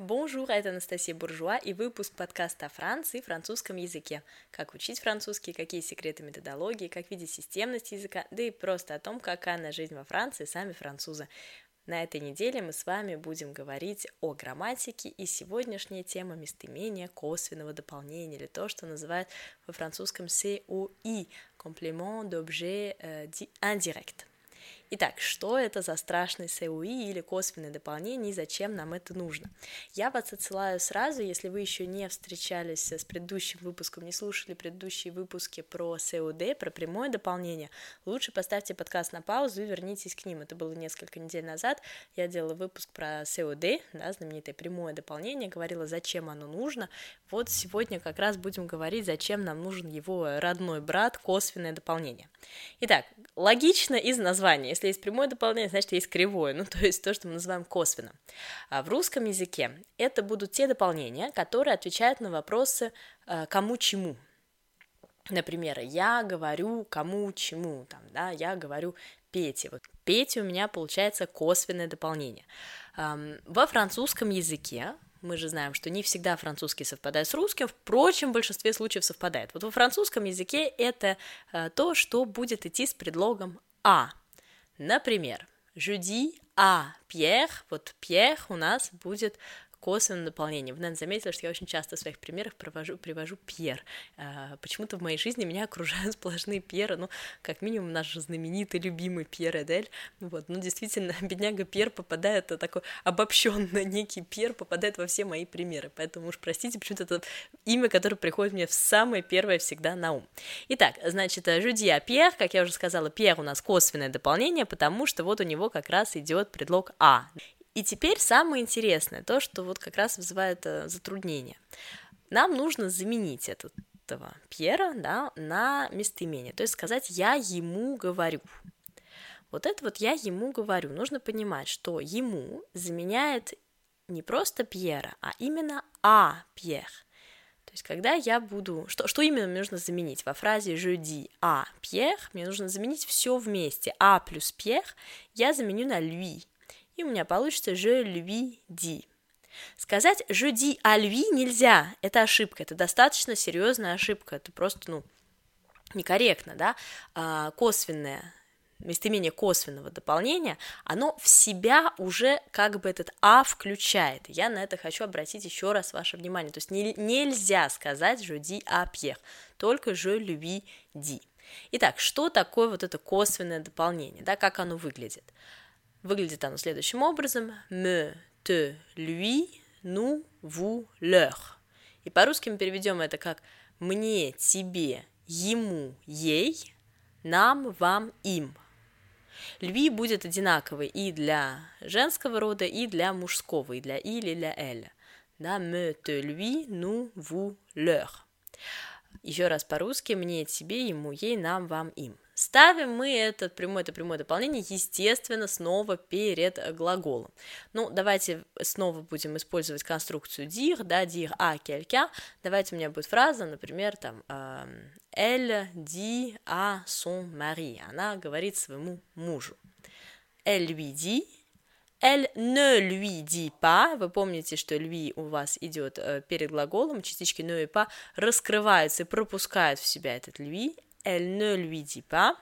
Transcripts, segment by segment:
Bonjour, это Анастасия Буржуа и выпуск подкаста о Франции и французском языке. Как учить французский, какие секреты методологии, как видеть системность языка, да и просто о том, какая она жизнь во Франции сами французы. На этой неделе мы с вами будем говорить о грамматике, и сегодняшняя тема местоимения косвенного дополнения, или то, что называют во французском COI, complément d'objet euh, indirect. Итак, что это за страшный COI или косвенное дополнение и зачем нам это нужно? Я вас отсылаю сразу, если вы еще не встречались с предыдущим выпуском, не слушали предыдущие выпуски про СУД, про прямое дополнение, лучше поставьте подкаст на паузу и вернитесь к ним. Это было несколько недель назад. Я делала выпуск про СУД, да, знаменитое прямое дополнение, говорила, зачем оно нужно. Вот сегодня как раз будем говорить, зачем нам нужен его родной брат, косвенное дополнение. Итак, логично из названия. Если есть прямое дополнение, значит, есть кривое, ну, то есть то, что мы называем косвенным. А в русском языке это будут те дополнения, которые отвечают на вопросы э, «кому чему». Например, я говорю кому чему, там, да, я говорю Пете. Вот Пете у меня получается косвенное дополнение. Во французском языке мы же знаем, что не всегда французский совпадает с русским, впрочем, в большинстве случаев совпадает. Вот во французском языке это э, то, что будет идти с предлогом «а». Например, je dis à Pierre, вот Pierre у нас будет косвенным дополнением. Вы, наверное, заметили, что я очень часто в своих примерах привожу, привожу Пьер. А, почему-то в моей жизни меня окружают сплошные Пьеры, ну, как минимум, наш знаменитый, любимый Пьер Эдель. Вот, ну, действительно, бедняга Пьер попадает, такой обобщенный некий Пьер попадает во все мои примеры, поэтому уж простите, почему-то это имя, которое приходит мне в самое первое всегда на ум. Итак, значит, Жудия Пьер, как я уже сказала, Пьер у нас косвенное дополнение, потому что вот у него как раз идет предлог А. И теперь самое интересное, то, что вот как раз вызывает э, затруднение. Нам нужно заменить этот этого Пьера, да, на местоимение, то есть сказать «я ему говорю». Вот это вот «я ему говорю». Нужно понимать, что «ему» заменяет не просто Пьера, а именно «а Пьер». То есть, когда я буду... Что, что именно мне нужно заменить? Во фразе «je dis à Pierre» мне нужно заменить все вместе. «А» плюс «Pierre» я заменю на «lui» и у меня получится «je lui dis». Сказать «je dis à lui» нельзя, это ошибка, это достаточно серьезная ошибка, это просто, ну, некорректно, да, а, косвенное местоимение косвенного дополнения, оно в себя уже как бы этот «а» включает. Я на это хочу обратить еще раз ваше внимание. То есть не, нельзя сказать «je dis à Pierre», только «je lui dis». Итак, что такое вот это косвенное дополнение, да, как оно выглядит? Выглядит оно следующим образом. Me, te, lui, nous, vous, leur. И по-русски мы переведем это как мне, тебе, ему, ей, нам, вам, им. Lui будет одинаковый и для женского рода, и для мужского, и для и для elle. Да, me, te, lui, nous, vous, leur. Еще раз по-русски мне, тебе, ему, ей, нам, вам, им. Ставим мы этот прямое, это прямое дополнение, естественно, снова перед глаголом. Ну, давайте снова будем использовать конструкцию dire, да, dire à quelqu'un. Давайте у меня будет фраза, например, там, elle dit à son mari. Она говорит своему мужу. Elle lui dit, Elle ne lui dit pas. Вы помните, что lui у вас идет э, перед глаголом, частички ne и pas раскрываются и пропускают в себя этот lui. Elle ne lui dit pas.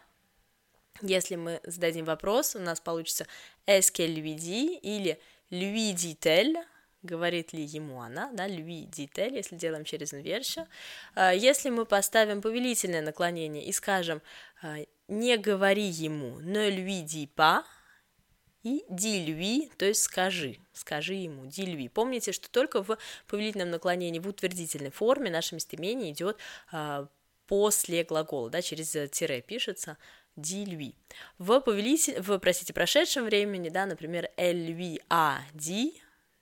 Если мы зададим вопрос, у нас получится est-ce qu'elle lui dit или lui dit-elle, говорит ли ему она, да, lui dit-elle, если делаем через инверсию. А, если мы поставим повелительное наклонение и скажем а, не говори ему, ne lui dis pas, и dis-lui, то есть скажи, скажи ему, dis-lui. Помните, что только в повелительном наклонении в утвердительной форме наше местоимение идет а, после глагола, да, через тире пишется lui. В, повелитель, в, простите, прошедшем времени, да, например, lui a dit,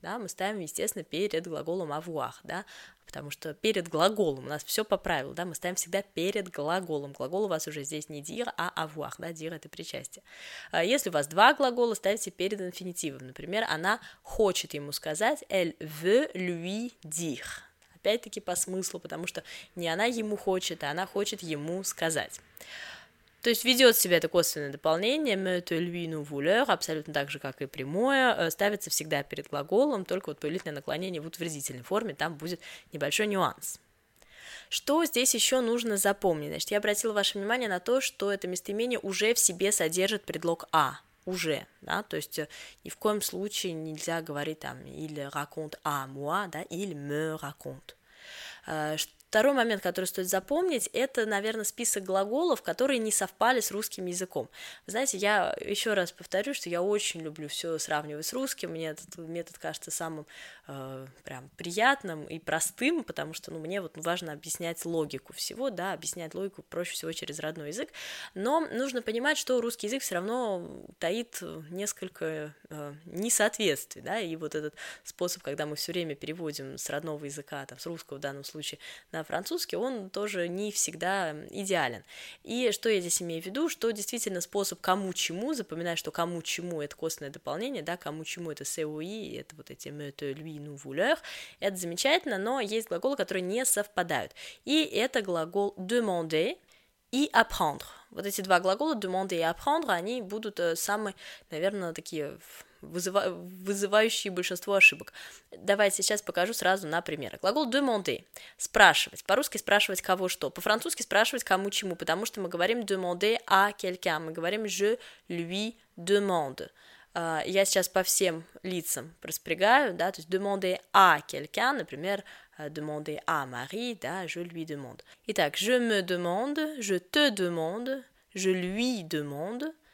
да, мы ставим, естественно, перед глаголом avoir, да, потому что перед глаголом у нас все по правилу, да, мы ставим всегда перед глаголом. Глагол у вас уже здесь не dire, а avoir, да, dire это причастие. А если у вас два глагола, ставите перед инфинитивом. Например, она хочет ему сказать, elle veut lui dire, опять-таки по смыслу, потому что не она ему хочет, а она хочет ему сказать. То есть ведет себя это косвенное дополнение, me te lui nous абсолютно так же, как и прямое, э, ставится всегда перед глаголом, только вот повелительное наклонение в утвердительной форме, там будет небольшой нюанс. Что здесь еще нужно запомнить? Значит, я обратила ваше внимание на то, что это местоимение уже в себе содержит предлог «а», уже, да, то есть э, ни в коем случае нельзя говорить там или raconte à moi, да, или me raconte. Второй момент, который стоит запомнить, это, наверное, список глаголов, которые не совпали с русским языком. Знаете, я еще раз повторю, что я очень люблю все сравнивать с русским, мне этот метод кажется самым э, прям приятным и простым, потому что, ну, мне вот важно объяснять логику всего, да, объяснять логику проще всего через родной язык, но нужно понимать, что русский язык все равно таит несколько э, несоответствий, да, и вот этот способ, когда мы все время переводим с родного языка, там, с русского в данном случае, на французский, он тоже не всегда идеален. И что я здесь имею в виду, что действительно способ кому-чему, запоминать, что кому-чему это костное дополнение, да, кому-чему это COI, это вот эти me, te, lui, nous, vouleur, это замечательно, но есть глаголы, которые не совпадают. И это глагол demander, и apprendre. Вот эти два глагола demander и apprendre, они будут э, самые, наверное, такие вызыва... вызывающие большинство ошибок. Давайте сейчас покажу сразу на примерах. Глагол demander – спрашивать. По-русски спрашивать кого что. По-французски спрашивать кому чему, потому что мы говорим demander à quelqu'un, мы говорим je lui demande. А, я сейчас по всем лицам распрягаю, да, то есть demander à quelqu'un, например, demander à Marie, да, je lui demande. Итак, je me demande, je te demande, je lui demande –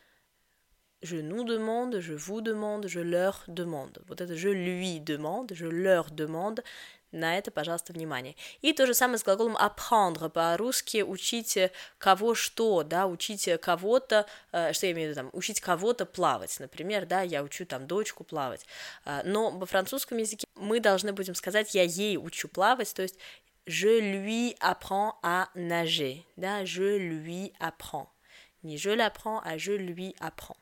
je nous demande, je vous demande, je leur demande. Вот это je lui demande, je leur demande. На это, пожалуйста, внимание. И то же самое с глаголом apprendre. По-русски учить кого что, да, учить кого-то, э, что я имею в виду там, учить кого-то плавать, например, да, я учу там дочку плавать. Э, но во французском языке мы должны будем сказать, я ей учу плавать, то есть je lui apprends à nager, да, je lui apprends. Не je l'apprends, а je lui apprends.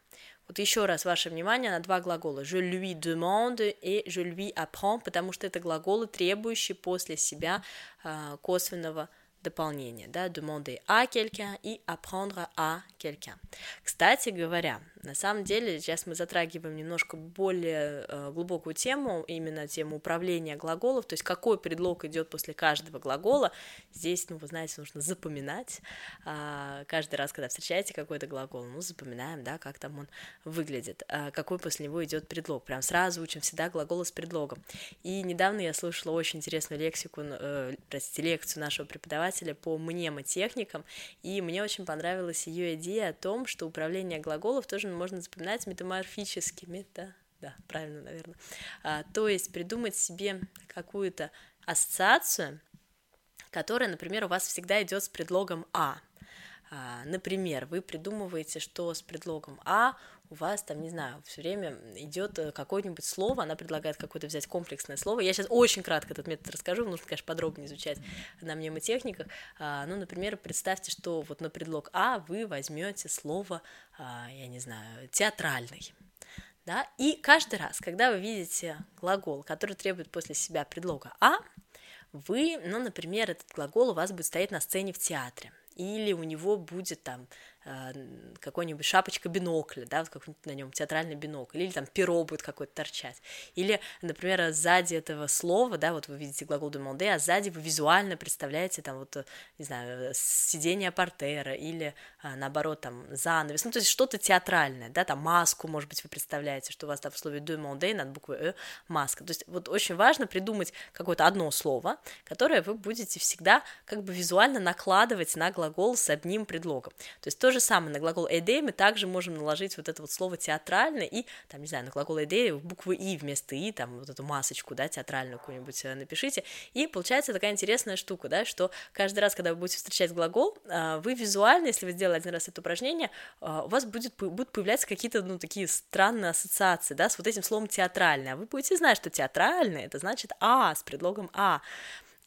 Вот еще раз ваше внимание на два глагола. Je lui demande и je lui apprends, потому что это глаголы, требующие после себя э, косвенного дополнение, да, demander à quelqu'un и apprendre à quelqu'un. Кстати говоря, на самом деле сейчас мы затрагиваем немножко более э, глубокую тему, именно тему управления глаголов, то есть какой предлог идет после каждого глагола. Здесь, ну, вы знаете, нужно запоминать. Э, каждый раз, когда встречаете какой-то глагол, ну, запоминаем, да, как там он выглядит, э, какой после него идет предлог. Прям сразу учим всегда глаголы с предлогом. И недавно я слушала очень интересную лексику, э, простите, лекцию нашего преподавателя по мнемотехникам, и мне очень понравилась ее идея о том, что управление глаголов тоже можно запоминать метаморфически, мета, да, правильно, наверное, а, то есть придумать себе какую-то ассоциацию, которая, например, у вас всегда идет с предлогом а. А. Например, вы придумываете, что с предлогом а у вас там, не знаю, все время идет э, какое-нибудь слово, она предлагает какое-то взять комплексное слово. Я сейчас очень кратко этот метод расскажу, нужно, конечно, подробнее изучать на мнемотехниках. А, ну, например, представьте, что вот на предлог А вы возьмете слово, а, я не знаю, театральный. Да? И каждый раз, когда вы видите глагол, который требует после себя предлога «а», вы, ну, например, этот глагол у вас будет стоять на сцене в театре, или у него будет там какой-нибудь шапочка бинокля, да, вот какой-нибудь на нем театральный бинокль, или там перо будет какое-то торчать, или, например, сзади этого слова, да, вот вы видите глагол demander, а сзади вы визуально представляете там вот, не знаю, сидение портера, или а, наоборот там занавес, ну, то есть что-то театральное, да, там маску, может быть, вы представляете, что у вас там в слове demander над буквой э маска, то есть вот очень важно придумать какое-то одно слово, которое вы будете всегда как бы визуально накладывать на глагол с одним предлогом, то есть то, то же самое, на глагол «эде» мы также можем наложить вот это вот слово «театрально» и, там, не знаю, на глагол «эде» буквы «и» вместо «и», там, вот эту масочку, да, театральную какую-нибудь э, напишите, и получается такая интересная штука, да, что каждый раз, когда вы будете встречать глагол, э, вы визуально, если вы сделали один раз это упражнение, э, у вас будет, будут появляться какие-то, ну, такие странные ассоциации, да, с вот этим словом «театральное», а вы будете знать, что «театральное» — это значит «а» с предлогом «а»,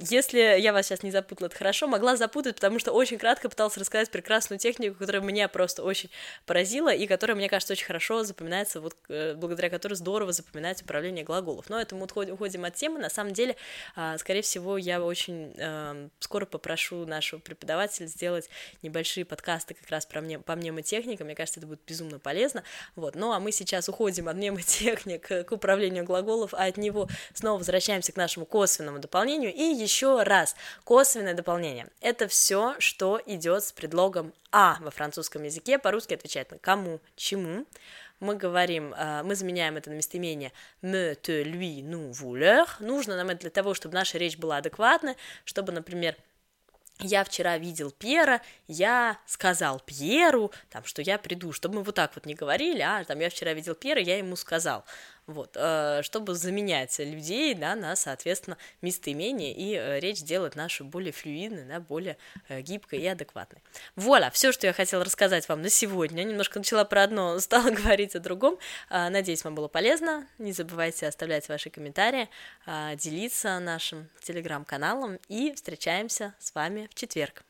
Если я вас сейчас не запутала, это хорошо, могла запутать, потому что очень кратко пыталась рассказать прекрасную технику, которая меня просто очень поразила и которая, мне кажется, очень хорошо запоминается, вот э, благодаря которой здорово запоминается управление глаголов. Но это мы уходим от темы. На самом деле, а, скорее всего, я очень эм, скоро попрошу нашего преподавателя сделать небольшие подкасты как раз про мне, по мнемотехникам. Мне кажется, это будет безумно полезно. Вот. Ну а мы сейчас уходим от мнемотехник к управлению глаголов, а от него снова возвращаемся к нашему косвенному дополнению. И еще раз, косвенное дополнение. Это все, что идет с предлогом а во французском языке. По-русски отвечает на кому, чему мы говорим, э, мы заменяем это на местоимение me, te, lui, nous, vous, leur. Нужно нам это для того, чтобы наша речь была адекватна, чтобы, например, я вчера видел Пьера, я сказал Пьеру, там, что я приду, чтобы мы вот так вот не говорили, а там я вчера видел Пьера, я ему сказал вот, э, чтобы заменять людей, да, на, соответственно, местоимение, и э, речь делать нашу более флюидной, да, более э, гибкой и адекватной. Вуаля, все, что я хотела рассказать вам на сегодня, немножко начала про одно, стала говорить о другом, надеюсь, вам было полезно, не забывайте оставлять ваши комментарии, делиться нашим телеграм-каналом, и встречаемся с вами в четверг.